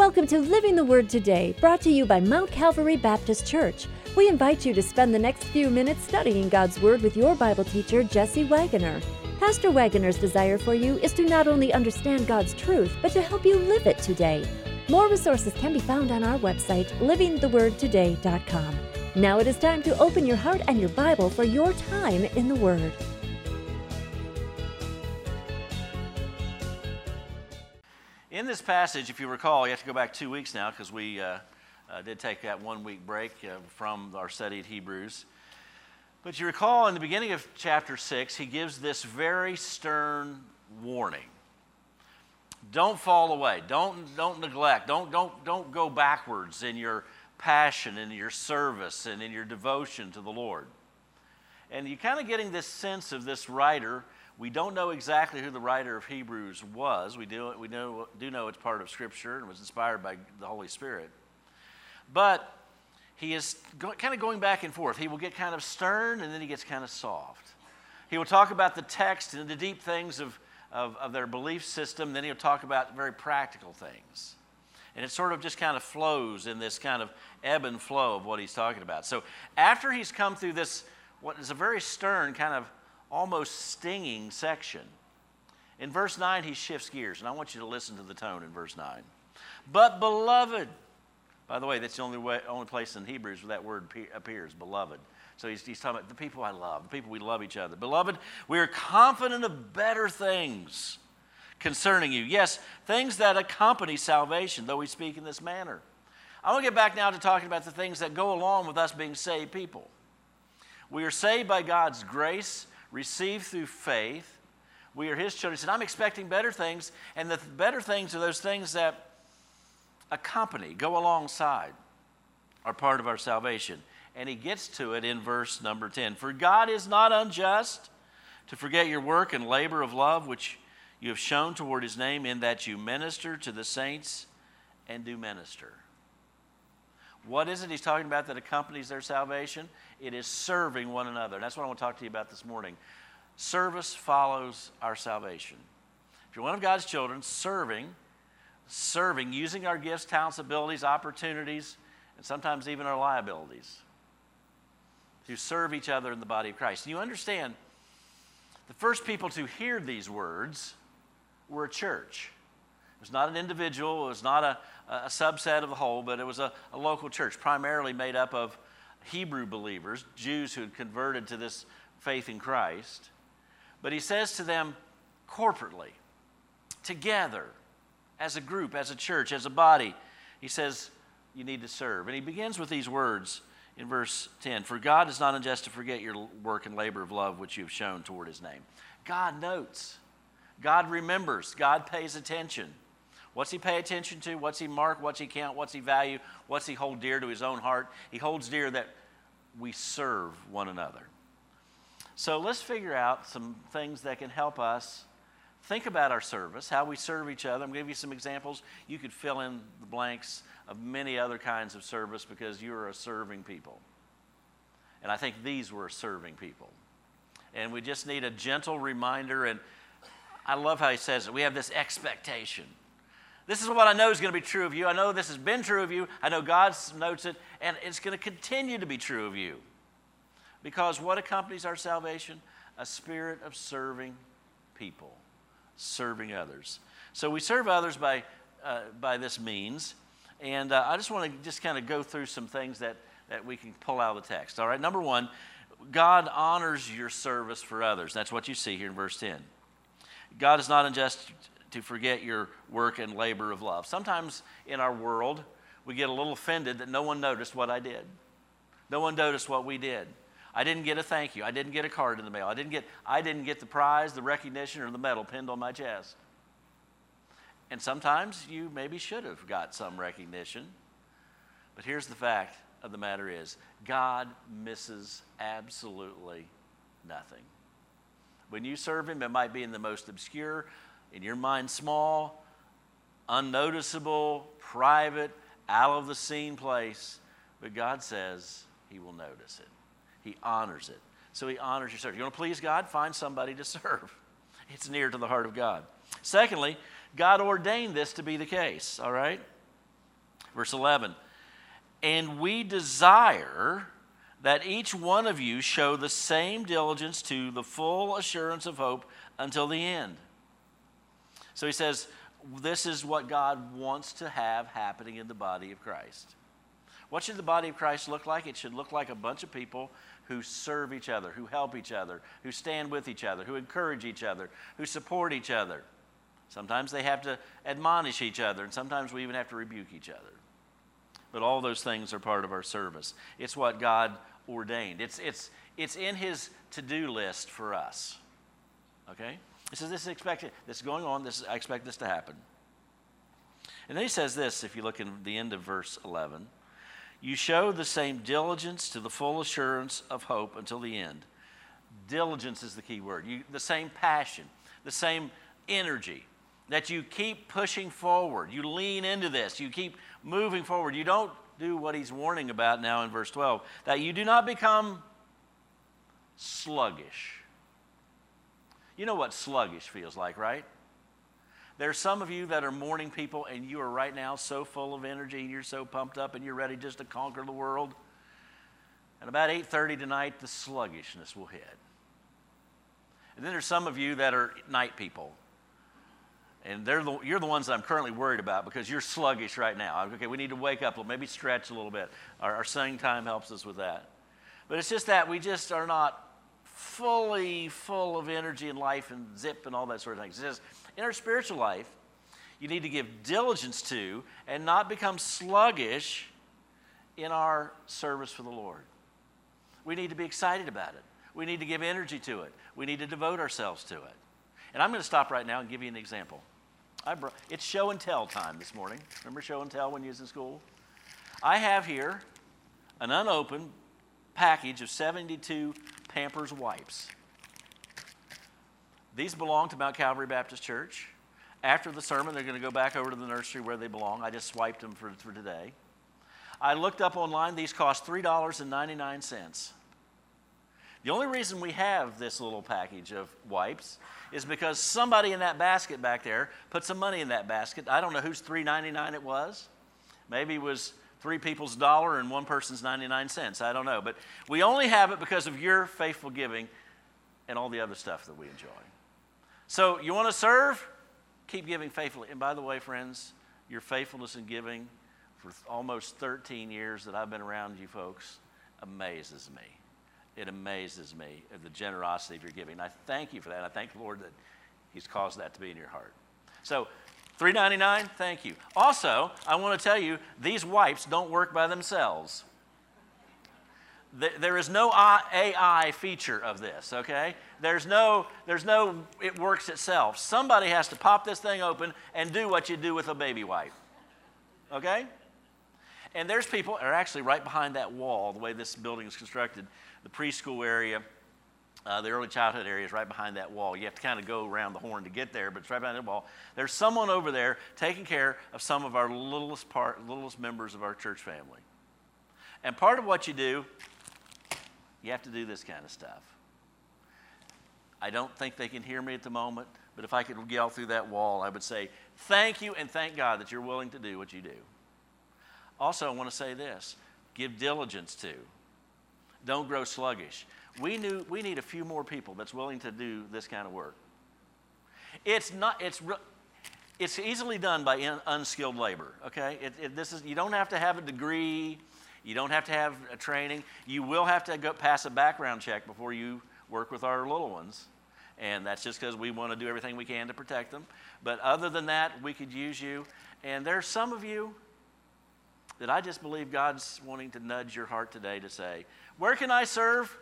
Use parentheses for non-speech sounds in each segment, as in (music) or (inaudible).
Welcome to Living the Word Today, brought to you by Mount Calvary Baptist Church. We invite you to spend the next few minutes studying God's Word with your Bible teacher, Jesse Wagoner. Pastor Wagoner's desire for you is to not only understand God's truth, but to help you live it today. More resources can be found on our website, livingthewordtoday.com. Now it is time to open your heart and your Bible for your time in the Word. In this passage, if you recall, you have to go back two weeks now because we uh, uh, did take that one week break uh, from our study at Hebrews. But you recall in the beginning of chapter 6, he gives this very stern warning. Don't fall away. Don't, don't neglect. Don't, don't, don't go backwards in your passion, in your service, and in your devotion to the Lord. And you're kind of getting this sense of this writer we don't know exactly who the writer of Hebrews was. We do, we know, do know it's part of Scripture and was inspired by the Holy Spirit. But he is go, kind of going back and forth. He will get kind of stern and then he gets kind of soft. He will talk about the text and the deep things of, of, of their belief system. Then he'll talk about very practical things. And it sort of just kind of flows in this kind of ebb and flow of what he's talking about. So after he's come through this, what is a very stern kind of almost stinging section. In verse 9, he shifts gears, and I want you to listen to the tone in verse 9. But, beloved, by the way, that's the only, way, only place in Hebrews where that word appears, beloved. So he's, he's talking about the people I love, the people we love each other. Beloved, we are confident of better things concerning you. Yes, things that accompany salvation, though we speak in this manner. I want to get back now to talking about the things that go along with us being saved people. We are saved by God's grace received through faith. We are his children. He said, I'm expecting better things, and the better things are those things that accompany, go alongside, are part of our salvation. And he gets to it in verse number 10. For God is not unjust to forget your work and labor of love, which you have shown toward his name, in that you minister to the saints and do minister. What is it he's talking about that accompanies their salvation? It is serving one another. And that's what I want to talk to you about this morning. Service follows our salvation. If you're one of God's children, serving, serving, using our gifts, talents, abilities, opportunities, and sometimes even our liabilities to serve each other in the body of Christ. And you understand, the first people to hear these words were a church. It was not an individual, it was not a, a subset of the whole, but it was a, a local church, primarily made up of Hebrew believers, Jews who had converted to this faith in Christ. But he says to them corporately, together, as a group, as a church, as a body, he says, You need to serve. And he begins with these words in verse 10 For God is not unjust to forget your work and labor of love which you have shown toward his name. God notes, God remembers, God pays attention. What's he pay attention to? What's he mark? What's he count? What's he value? What's he hold dear to his own heart? He holds dear that we serve one another. So let's figure out some things that can help us think about our service, how we serve each other. I'm going to give you some examples. You could fill in the blanks of many other kinds of service because you're a serving people. And I think these were serving people. And we just need a gentle reminder. And I love how he says it. We have this expectation. This is what I know is going to be true of you. I know this has been true of you. I know God notes it, and it's going to continue to be true of you. Because what accompanies our salvation? A spirit of serving people, serving others. So we serve others by, uh, by this means. And uh, I just want to just kind of go through some things that, that we can pull out of the text. All right, number one, God honors your service for others. That's what you see here in verse 10. God is not unjust to forget your work and labor of love. Sometimes in our world, we get a little offended that no one noticed what I did. No one noticed what we did. I didn't get a thank you. I didn't get a card in the mail. I didn't get, I didn't get the prize, the recognition, or the medal pinned on my chest. And sometimes you maybe should have got some recognition. But here's the fact of the matter is God misses absolutely nothing. When you serve him, it might be in the most obscure, in your mind small, unnoticeable, private, out of the scene place. But God says He will notice it, He honors it. So He honors your service. You want to please God? Find somebody to (laughs) serve. It's near to the heart of God. Secondly, God ordained this to be the case, all right? Verse 11, and we desire that each one of you show the same diligence to the full assurance of hope until the end. So he says, this is what God wants to have happening in the body of Christ. What should the body of Christ look like? It should look like a bunch of people who serve each other, who help each other, who stand with each other, who encourage each other, who support each other. Sometimes they have to admonish each other, and sometimes we even have to rebuke each other. But all those things are part of our service. It's what God ordained, it's, it's, it's in His to do list for us. Okay? He says, This is expected, this is going on, this, I expect this to happen. And then he says this, if you look in the end of verse 11 You show the same diligence to the full assurance of hope until the end. Diligence is the key word. You, the same passion, the same energy, that you keep pushing forward. You lean into this. You keep moving forward. You don't do what he's warning about now in verse 12 that you do not become sluggish. You know what sluggish feels like, right? There's some of you that are morning people and you are right now so full of energy and you're so pumped up and you're ready just to conquer the world. And about 8:30 tonight the sluggishness will hit. And then there's some of you that are night people and the, you're the ones that I'm currently worried about because you're sluggish right now. Okay, we need to wake up, maybe stretch a little bit. Our, our time helps us with that. But it's just that we just are not fully full of energy and life and zip and all that sort of things. It says in our spiritual life, you need to give diligence to and not become sluggish in our service for the Lord. We need to be excited about it. We need to give energy to it. We need to devote ourselves to it. And I'm going to stop right now and give you an example. It's show and tell time this morning. Remember show and tell when you was in school? I have here an unopened package of 72 Pampers wipes. These belong to Mount Calvary Baptist Church. After the sermon, they're going to go back over to the nursery where they belong. I just swiped them for, for today. I looked up online, these cost $3.99. The only reason we have this little package of wipes is because somebody in that basket back there put some money in that basket. I don't know whose 3.99 it was. Maybe it was three people's dollar and one person's 99 cents. I don't know. But we only have it because of your faithful giving and all the other stuff that we enjoy. So you want to serve? Keep giving faithfully. And by the way, friends, your faithfulness in giving for almost 13 years that I've been around you folks amazes me it amazes me uh, the generosity of your giving. And I thank you for that. I thank the Lord that He's caused that to be in your heart. So, three ninety nine. Thank you. Also, I want to tell you these wipes don't work by themselves. There is no AI feature of this, okay? There's no, there's no, it works itself. Somebody has to pop this thing open and do what you do with a baby wipe, okay? And there's people are actually right behind that wall, the way this building is constructed the preschool area, uh, the early childhood area is right behind that wall. You have to kind of go around the horn to get there, but it's right behind the wall. There's someone over there taking care of some of our littlest part, littlest members of our church family. And part of what you do, you have to do this kind of stuff. I don't think they can hear me at the moment, but if I could yell through that wall, I would say, Thank you and thank God that you're willing to do what you do. Also, I want to say this give diligence to don't grow sluggish. We, knew, we need a few more people that's willing to do this kind of work. It's, not, it's, it's easily done by in, unskilled labor, okay? It, it, this is, you don't have to have a degree. You don't have to have a training. You will have to go pass a background check before you work with our little ones. And that's just because we want to do everything we can to protect them. But other than that, we could use you. And there's some of you that I just believe God's wanting to nudge your heart today to say, Where can I serve?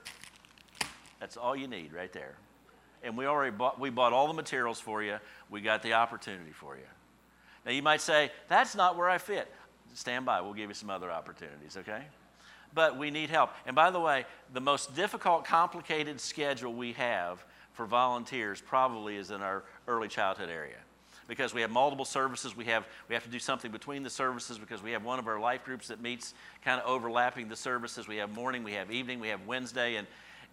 That's all you need right there. And we already bought, we bought all the materials for you. We got the opportunity for you. Now you might say, That's not where I fit. Stand by, we'll give you some other opportunities, okay? But we need help. And by the way, the most difficult, complicated schedule we have for volunteers probably is in our early childhood area because we have multiple services. We have, we have to do something between the services because we have one of our life groups that meets kind of overlapping the services. We have morning, we have evening, we have Wednesday, and,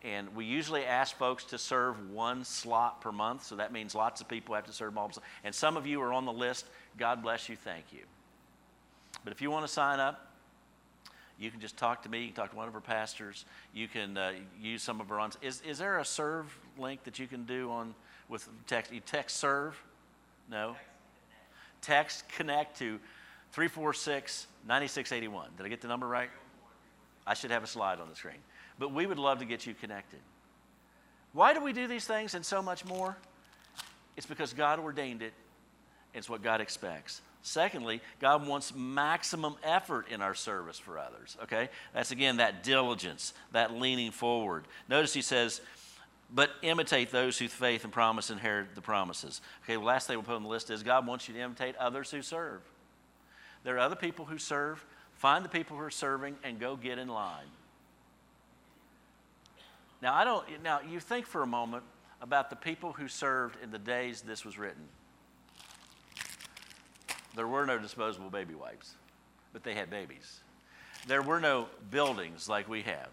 and we usually ask folks to serve one slot per month. So that means lots of people have to serve multiple. And some of you are on the list. God bless you. Thank you. But if you want to sign up, you can just talk to me. You can talk to one of our pastors. You can uh, use some of our on. Is, is there a serve link that you can do on with text? You text serve? No. Text connect to 346 9681. Did I get the number right? I should have a slide on the screen. But we would love to get you connected. Why do we do these things and so much more? It's because God ordained it. It's what God expects. Secondly, God wants maximum effort in our service for others. Okay? That's again that diligence, that leaning forward. Notice he says, but imitate those whose faith and promise inherit the promises. Okay, the last thing we'll put on the list is God wants you to imitate others who serve. There are other people who serve. Find the people who are serving and go get in line. Now, I don't, now you think for a moment about the people who served in the days this was written. There were no disposable baby wipes, but they had babies. There were no buildings like we have.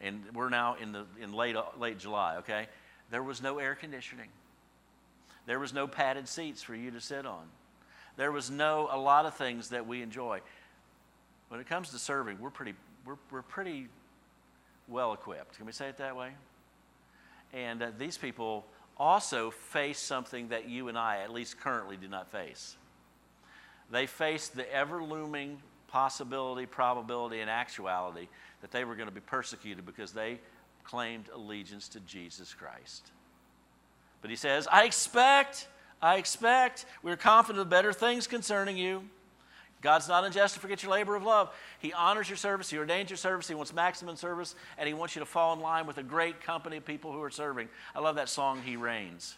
And we're now in, the, in late, late July, okay? There was no air conditioning. There was no padded seats for you to sit on. There was no, a lot of things that we enjoy. When it comes to serving, we're pretty, we're, we're pretty well equipped. Can we say it that way? And uh, these people also face something that you and I, at least currently, do not face. They faced the ever looming possibility, probability, and actuality that they were going to be persecuted because they claimed allegiance to Jesus Christ. But he says, I expect, I expect, we're confident of better things concerning you. God's not unjust to forget your labor of love. He honors your service, He ordains your service, He wants maximum service, and He wants you to fall in line with a great company of people who are serving. I love that song, He Reigns.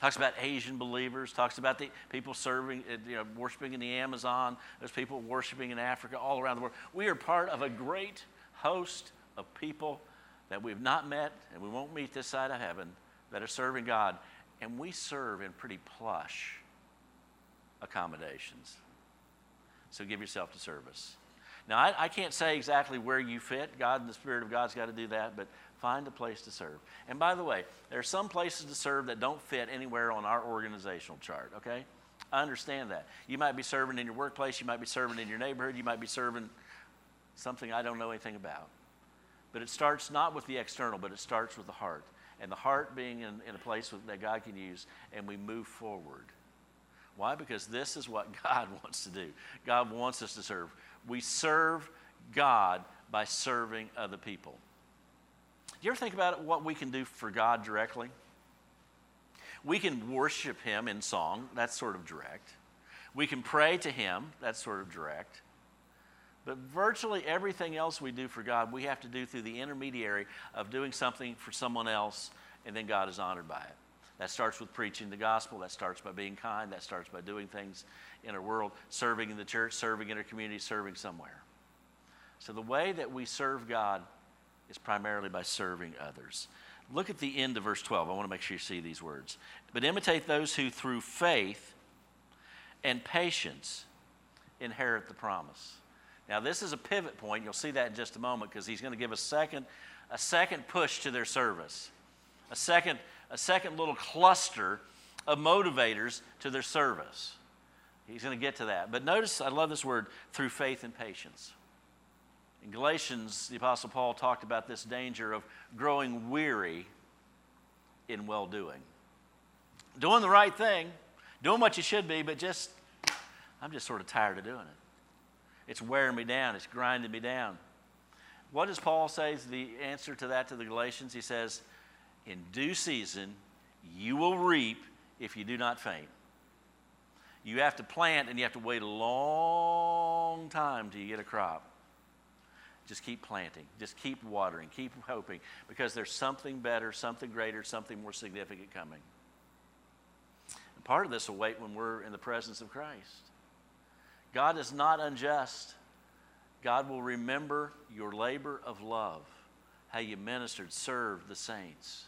Talks about Asian believers, talks about the people serving, uh, you know, worshiping in the Amazon. There's people worshiping in Africa, all around the world. We are part of a great host of people that we've not met and we won't meet this side of heaven that are serving God. And we serve in pretty plush accommodations. So give yourself to service. Now, I, I, can't say exactly where you fit. God and the Spirit of God's got to do that, but find a place to serve. And by the way, there are some places to serve that don't fit anywhere on our organizational chart, okay? I understand that. You might be serving in your workplace, you might be serving in your neighborhood, you might be serving something I don't know anything about. But it starts not with the external, but it starts with the heart. And the heart being in, in a place that God can use, and we move forward. Why? Because this is what (laughs) God wants to do. God wants us to serve. We serve God by serving other people. Do you ever think about what we can do for God directly? We can worship Him in song, that's sort of direct. We can pray to Him, that's sort of direct. But virtually everything else we do for God, we have to do through the intermediary of doing something for someone else, and then God is honored by it. That starts with preaching the gospel. That starts by being kind. That starts by doing things in our world, serving in the church, serving in our community, serving somewhere. So the way that we serve God is primarily by serving others. Look at the end of verse 12. I want to make sure you see these words. But imitate those who through faith and patience inherit the promise. Now, this is a pivot point. You'll see that in just a moment because he's going to give a second, a second push to their service, a second a second little cluster of motivators to their service. He's going to get to that. But notice, I love this word, through faith and patience. In Galatians, the Apostle Paul talked about this danger of growing weary in well doing. Doing the right thing, doing what you should be, but just, I'm just sort of tired of doing it. It's wearing me down, it's grinding me down. What does Paul say is the answer to that to the Galatians? He says, in due season, you will reap if you do not faint. You have to plant and you have to wait a long time till you get a crop. Just keep planting, just keep watering, keep hoping, because there's something better, something greater, something more significant coming. And part of this will wait when we're in the presence of Christ. God is not unjust. God will remember your labor of love, how you ministered, served the saints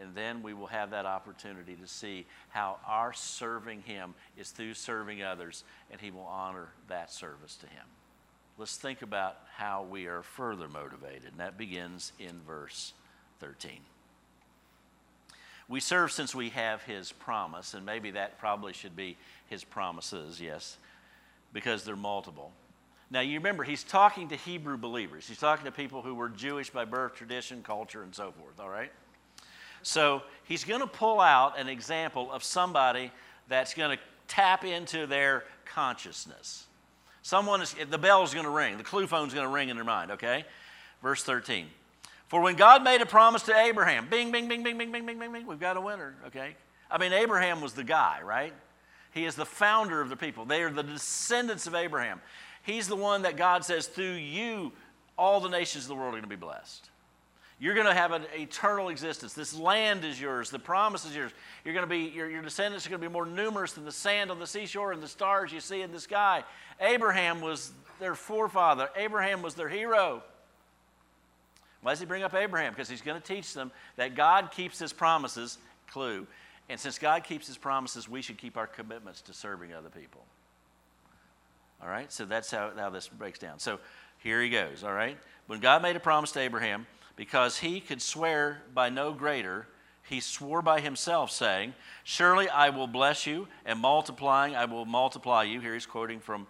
and then we will have that opportunity to see how our serving Him is through serving others, and He will honor that service to Him. Let's think about how we are further motivated, and that begins in verse 13. We serve since we have His promise, and maybe that probably should be His promises, yes. because they're multiple. Now, you remember, he's talking to Hebrew believers. He's talking to people who were Jewish by birth, tradition, culture, and so forth, all right? So he's going to pull out an example of somebody that's going to tap into their consciousness. Someone is, the bell's going to ring, the clue phone's going to ring in their mind, okay? Verse 13. For when God made a promise to Abraham, bing, bing, bing, bing, bing, bing, bing, bing, bing, we've got a winner, okay? I mean, Abraham was the guy, right? He is the founder of the people. They are the descendants of Abraham. He's the one that God says, through you, all the nations of the world are going to be blessed. You're going to have an eternal existence. This land is yours. The promise is yours. You're going to be, your, your descendants are going to be more numerous than the sand on the seashore and the stars you see in the sky. Abraham was their forefather, Abraham was their hero. Why does he bring up Abraham? Because he's going to teach them that God keeps his promises. Clue. And since God keeps his promises, we should keep our commitments to serving other people. All right? So that's how, how this breaks down. So here he goes. All right? When God made a promise to Abraham, because he could swear by no greater, he swore by himself, saying, Surely I will bless you, and multiplying I will multiply you. Here he's quoting from,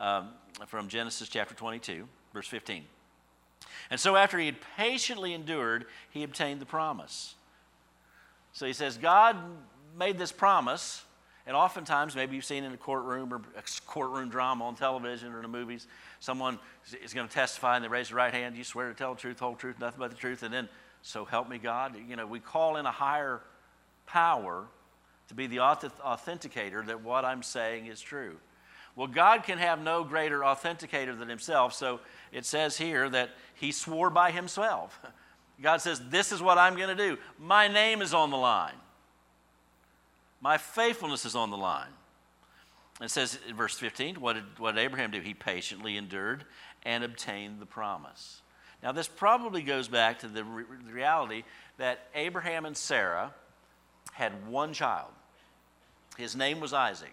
um, from Genesis chapter 22, verse 15. And so after he had patiently endured, he obtained the promise. So he says, God made this promise, and oftentimes, maybe you've seen in a courtroom or a courtroom drama on television or in the movies, someone is going to testify and they raise the right hand. You swear to tell the truth, whole truth, nothing but the truth, and then, so help me God. You know, we call in a higher power to be the authenticator that what I'm saying is true. Well, God can have no greater authenticator than himself. So it says here that he swore by himself. (laughs) God says, This is what I'm going to do. My name is on the line. My faithfulness is on the line. It says in verse 15, what did, what did Abraham do? He patiently endured and obtained the promise. Now, this probably goes back to the re- reality that Abraham and Sarah had one child. His name was Isaac.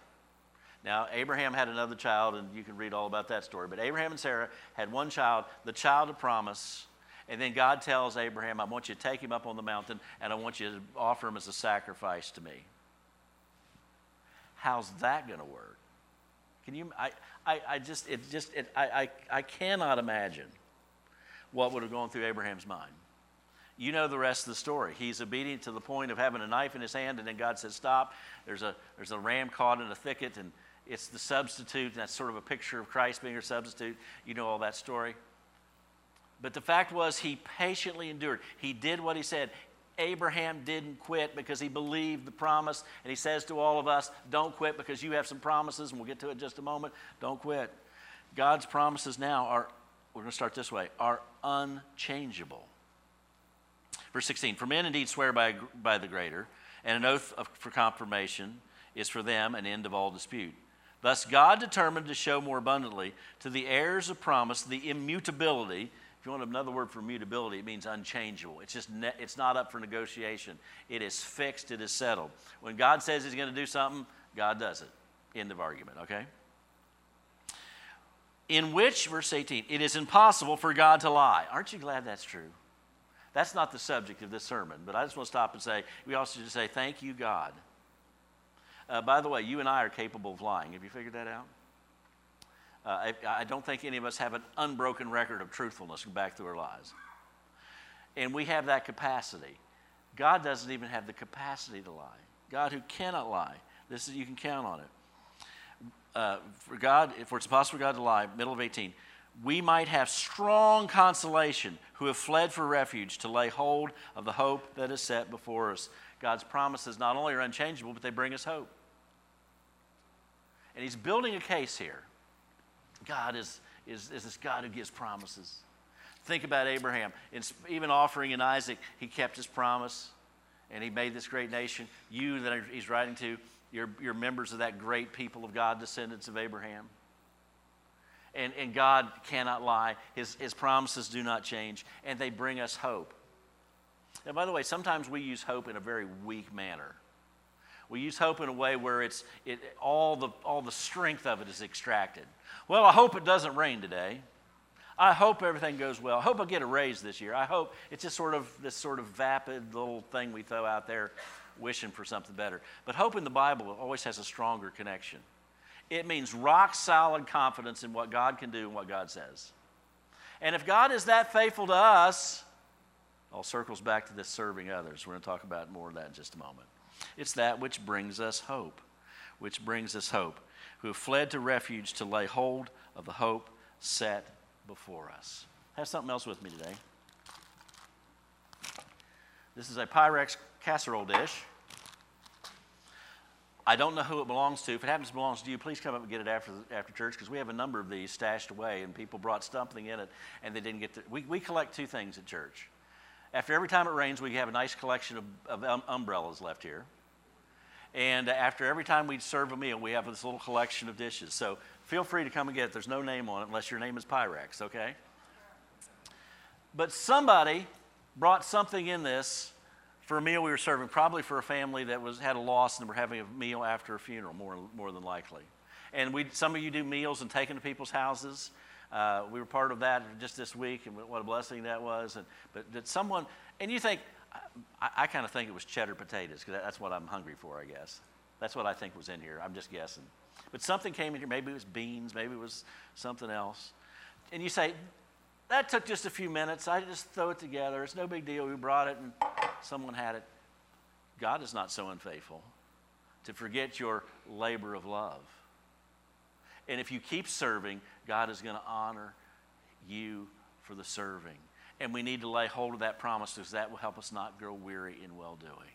Now, Abraham had another child, and you can read all about that story. But Abraham and Sarah had one child, the child of promise. And then God tells Abraham, I want you to take him up on the mountain, and I want you to offer him as a sacrifice to me. How's that going to work? Can you? I, I, I just, it just, it, I, I, I cannot imagine what would have gone through Abraham's mind. You know the rest of the story. He's obedient to the point of having a knife in his hand, and then God says, Stop. There's a, there's a ram caught in a thicket, and it's the substitute. And that's sort of a picture of Christ being your substitute. You know all that story. But the fact was, he patiently endured. He did what he said. Abraham didn't quit because he believed the promise. And he says to all of us, don't quit because you have some promises, and we'll get to it in just a moment. Don't quit. God's promises now are, we're going to start this way, are unchangeable. Verse 16 For men indeed swear by, by the greater, and an oath of, for confirmation is for them an end of all dispute. Thus, God determined to show more abundantly to the heirs of promise the immutability if you want another word for mutability, it means unchangeable. It's just ne- it's not up for negotiation. It is fixed. It is settled. When God says He's going to do something, God does it. End of argument. Okay. In which, verse 18, it is impossible for God to lie. Aren't you glad that's true? That's not the subject of this sermon, but I just want to stop and say we also just say thank you, God. Uh, by the way, you and I are capable of lying. Have you figured that out? Uh, I, I, don't think any of us have an unbroken record of truthfulness back through our lives. And we have that capacity. God doesn't even have the capacity to lie. God who cannot lie. This is you can count on it. Uh, for God, if it's possible for God to lie, middle of 18, we might have strong consolation who have fled for refuge to lay hold of the hope that is set before us. God's promises not only are unchangeable, but they bring us hope. And He's building a case here God is, is, is this God who gives promises. Think about Abraham. In, even offering in Isaac, he kept his promise and he made this great nation. You that he's writing to, you're, you're members of that great people of God, descendants of Abraham. And, and God cannot lie. His, his promises do not change, and they bring us hope. And by the way, sometimes we use hope in a very weak manner. We use hope in a way where it's, it, all, the, all the strength of it is extracted. Well, I hope it doesn't rain today. I hope everything goes well. I hope I get a raise this year. I hope it's just sort of this sort of vapid little thing we throw out there wishing for something better. But hope in the Bible always has a stronger connection. It means rock solid confidence in what God can do and what God says. And if God is that faithful to us, all circles back to this serving others. We're going to talk about more of that in just a moment. It's that which brings us hope, which brings us hope, who have fled to refuge to lay hold of the hope set before us. Have something else with me today. This is a Pyrex casserole dish. I don't know who it belongs to. If it happens to belong to you, please come up and get it after, after church because we have a number of these stashed away and people brought something in it and they didn't get to. We, we collect two things at church. After every time it rains, we have a nice collection of, of um, umbrellas left here. And after every time we serve a meal, we have this little collection of dishes. So feel free to come and get it. There's no name on it unless your name is Pyrex, okay? But somebody brought something in this for a meal we were serving, probably for a family that was, had a loss and were having a meal after a funeral, more, more than likely. And we, some of you do meals and take them to people's houses. Uh, we were part of that just this week, and what a blessing that was. And, but did someone, and you think, I, I kind of think it was cheddar potatoes, because that's what I'm hungry for, I guess. That's what I think was in here. I'm just guessing. But something came in here. Maybe it was beans, maybe it was something else. And you say, that took just a few minutes. I just throw it together. It's no big deal. We brought it and someone had it. God is not so unfaithful to forget your labor of love. And if you keep serving, God is going to honor you for the serving. And we need to lay hold of that promise because that will help us not grow weary in well doing.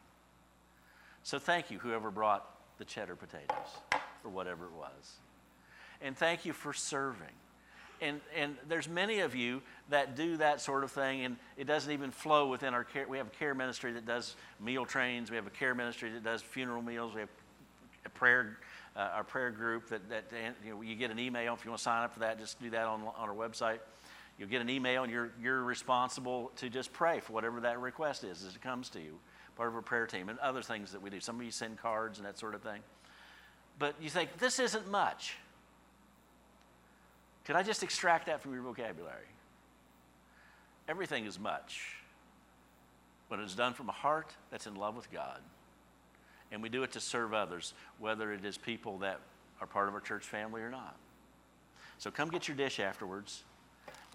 So thank you, whoever brought the cheddar potatoes or whatever it was. And thank you for serving. And, and there's many of you that do that sort of thing, and it doesn't even flow within our care. We have a care ministry that does meal trains. We have a care ministry that does funeral meals. We have a prayer, uh, our prayer group that, that you, know, you get an email. If you want to sign up for that, just do that on, on our website. You'll get an email, and you're, you're responsible to just pray for whatever that request is as it comes to you. Part of our prayer team and other things that we do. Some of you send cards and that sort of thing. But you think, this isn't much. Could I just extract that from your vocabulary? Everything is much. When it's done from a heart that's in love with God. And we do it to serve others, whether it is people that are part of our church family or not. So come get your dish afterwards.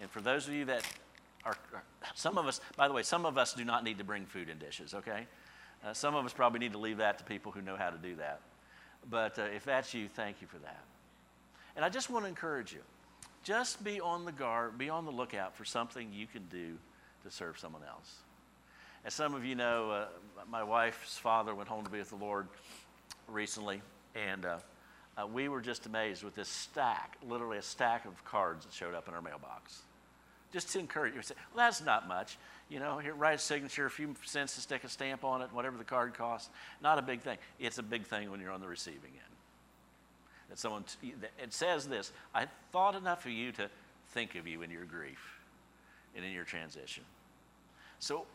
And for those of you that are, some of us, by the way, some of us do not need to bring food and dishes, okay? Uh, some of us probably need to leave that to people who know how to do that. But uh, if that's you, thank you for that. And I just want to encourage you just be on the guard, be on the lookout for something you can do to serve someone else. As some of you know, uh, my wife's father went home to be with the Lord recently, and uh, uh, we were just amazed with this stack, literally a stack of cards that showed up in our mailbox. Just to encourage you, say, well, that's not much. You know, here, write a signature, a few cents to stick a stamp on it, whatever the card costs. Not a big thing. It's a big thing when you're on the receiving end that someone, it says this I thought enough of you to think of you in your grief and in your transition. So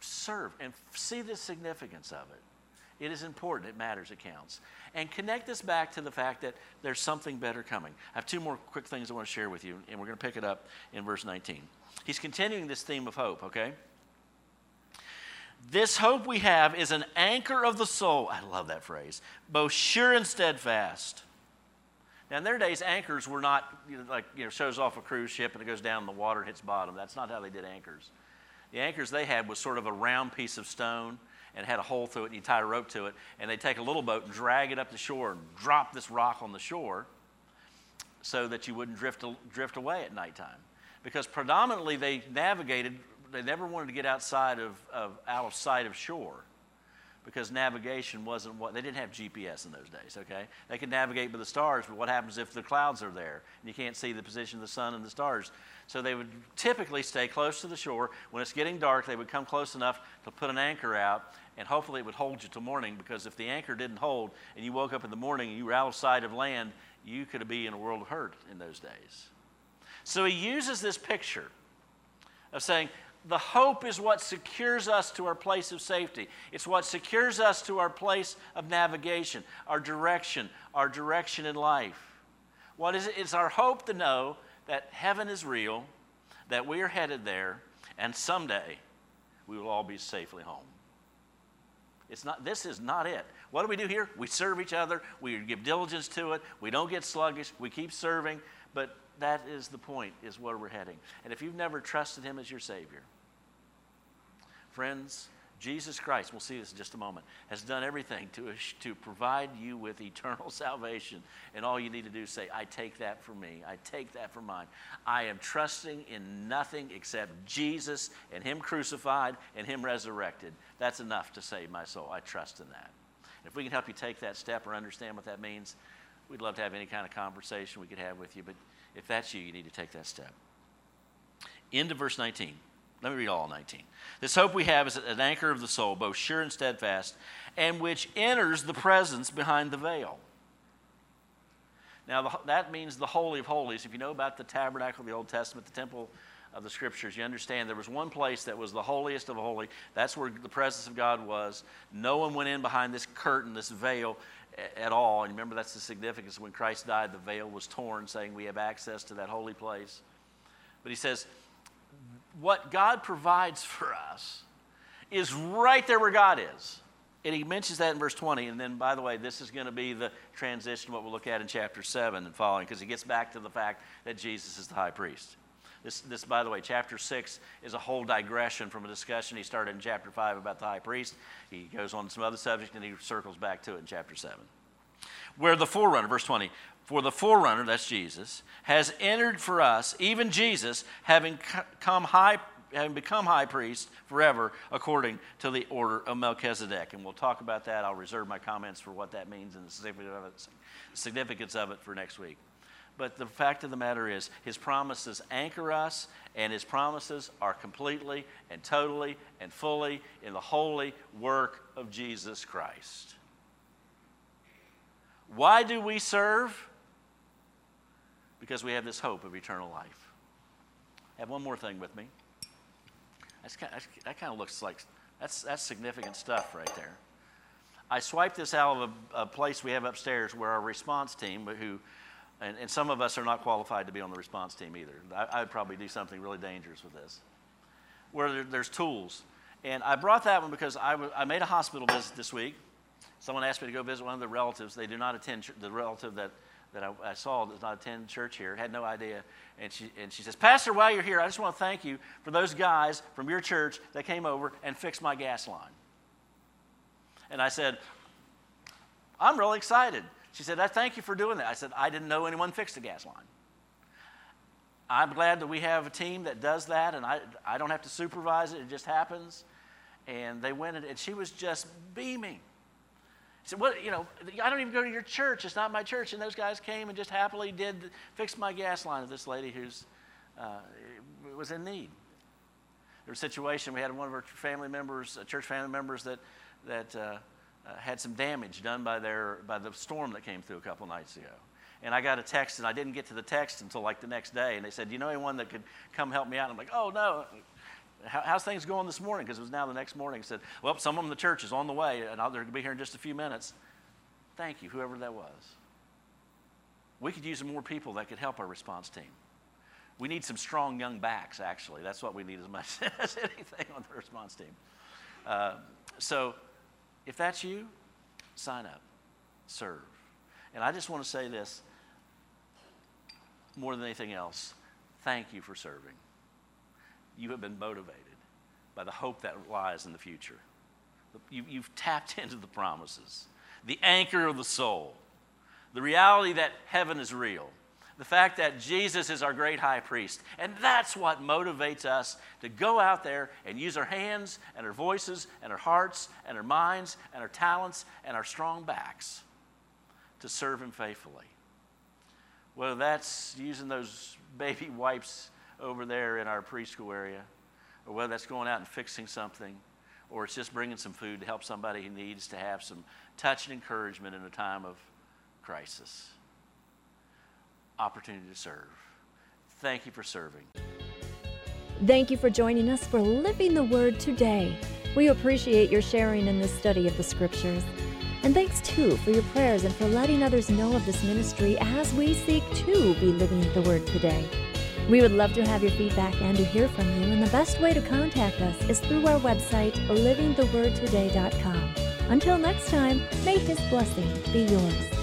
serve and see the significance of it. It is important, it matters, it counts. And connect this back to the fact that there's something better coming. I have two more quick things I want to share with you, and we're going to pick it up in verse 19. He's continuing this theme of hope, okay? This hope we have is an anchor of the soul. I love that phrase. Both sure and steadfast. Now, in their days, anchors were not you know, like, you know, shows off a cruise ship and it goes down the water and hits bottom. That's not how they did anchors. The anchors they had was sort of a round piece of stone and had a hole through it and you tie a rope to it. And they'd take a little boat and drag it up the shore and drop this rock on the shore so that you wouldn't drift, drift away at nighttime. Because predominantly they navigated, they never wanted to get outside of, of out of sight of shore because navigation wasn't what they didn't have GPS in those days, okay? They could navigate by the stars, but what happens if the clouds are there and you can't see the position of the sun and the stars? So they would typically stay close to the shore. When it's getting dark, they would come close enough to put an anchor out, and hopefully it would hold you till morning because if the anchor didn't hold and you woke up in the morning and you were out of sight of land, you could be in a world of hurt in those days. So he uses this picture of saying, the hope is what secures us to our place of safety. It's what secures us to our place of navigation, our direction, our direction in life. What is it? It's our hope to know that heaven is real, that we are headed there, and someday we will all be safely home. It's not, this is not it. What do we do here? We serve each other. We give diligence to it. We don't get sluggish. We keep serving. But that is the point, is where we're heading. And if you've never trusted Him as your Savior, friends, Jesus Christ, we'll see this in just a moment, has done everything to, to provide you with eternal (laughs) salvation. And all you need to do is say, I take that for me. I take that for mine. I am trusting in nothing except Jesus and Him crucified and Him resurrected. That's enough to save my soul. I trust in that. If we can help you take that step or understand what that means, we'd love to have any kind of conversation we could have with you. But if that's you, you need to take that step. Into verse 19. Let me read all 19. This hope we have is an anchor of the soul, both sure and steadfast, and which enters the presence behind the veil. Now, that means the Holy of Holies. If you know about the tabernacle of the Old Testament, the temple of the Scriptures, you understand there was one place that was the holiest of holy. That's where the presence of God was. No one went in behind this curtain, this veil at all. And remember, that's the significance. When Christ died, the veil was torn, saying we have access to that holy place. But he says, what God provides for us is right there where God is. And he mentions that in verse 20. And then, by the way, this is going to be the transition, what we'll look at in chapter 7 and following, because he gets back to the fact that Jesus is the high priest. This, this, by the way, chapter 6 is a whole digression from a discussion he started in chapter 5 about the high priest. He goes on to some other subject and he circles back to it in chapter 7. Where the forerunner, verse 20, for the forerunner, that's Jesus, has entered for us, even Jesus, having come high having become high priest forever according to the order of Melchizedek. And we'll talk about that. I'll reserve my comments for what that means and the significance of it for next week. But the fact of the matter is, his promises anchor us, and his promises are completely and totally and fully in the holy work of Jesus Christ. Why do we serve? Because we have this hope of eternal life. I have one more thing with me. Kind of, that kind of looks like that's, that's significant stuff right there. I swiped this out of a, a place we have upstairs where our response team, who, and, and, some of us are not qualified to be on the response team either. I, would probably do something really dangerous with this, where there, there's tools. And I brought that one because I, I made a hospital visit this week. Someone asked me to go visit one of the relatives. They do not attend, the relative that that I, I, saw does not attend church here, had no idea. And she, and she says, Pastor, while you're here, I just want to thank you for those guys from your church that came over and fixed my gas line. And I said, I'm really excited. She said, I thank you for doing that. I said, I didn't know anyone fixed a gas line. I'm glad that we have a team that does that, and I, I don't have to supervise it, it just happens. And they went, and she was just beaming She said, What, you know, I don't even go to your church. It's not my church. And those guys came and just happily did fix my gas line of this lady who's uh, was in need. There was a situation, we had one of our family members, church family members, that, that uh, uh, had some damage done by, their, by the storm that came through a couple nights ago. And I got a text, and I didn't get to the text until like the next day. And they said, Do you know anyone that could come help me out? And I'm like, Oh, no. How, how's things going this morning? Because it was now the next morning. said, well, someone in the church is on the way, and they're going to be here in just a few minutes. Thank you, whoever that was. We could use some more people that could help our response team. We need some strong young backs, actually. That's what we need as much (laughs) as anything on the response team. Uh, so, if that's you, sign up, serve. And I just want to say this more than anything else thank you for serving you have been motivated by the hope that lies in the future. You, have tapped (laughs) into the promises, the anchor of the soul, the reality that heaven is real, the fact that Jesus is our great high priest. And that's what motivates us to go out there and use our hands and our voices and our hearts and our minds and our talents and our strong backs to serve Him faithfully. Whether that's using those baby wipes over there in our preschool area, or whether that's going out and fixing something, or it's just bringing some food to help somebody who needs to have some touch and encouragement in a time of crisis. Opportunity to serve. Thank you for serving. Thank you for joining us for Living the Word today. We appreciate your sharing in this study of the Scriptures. And thanks too for your prayers and for letting others know of this ministry as we seek to be living the Word today. We would love to have your feedback and to hear from you, and the best way to contact us is through our website, livingthewordtoday.com. Until next time, may His blessing be yours.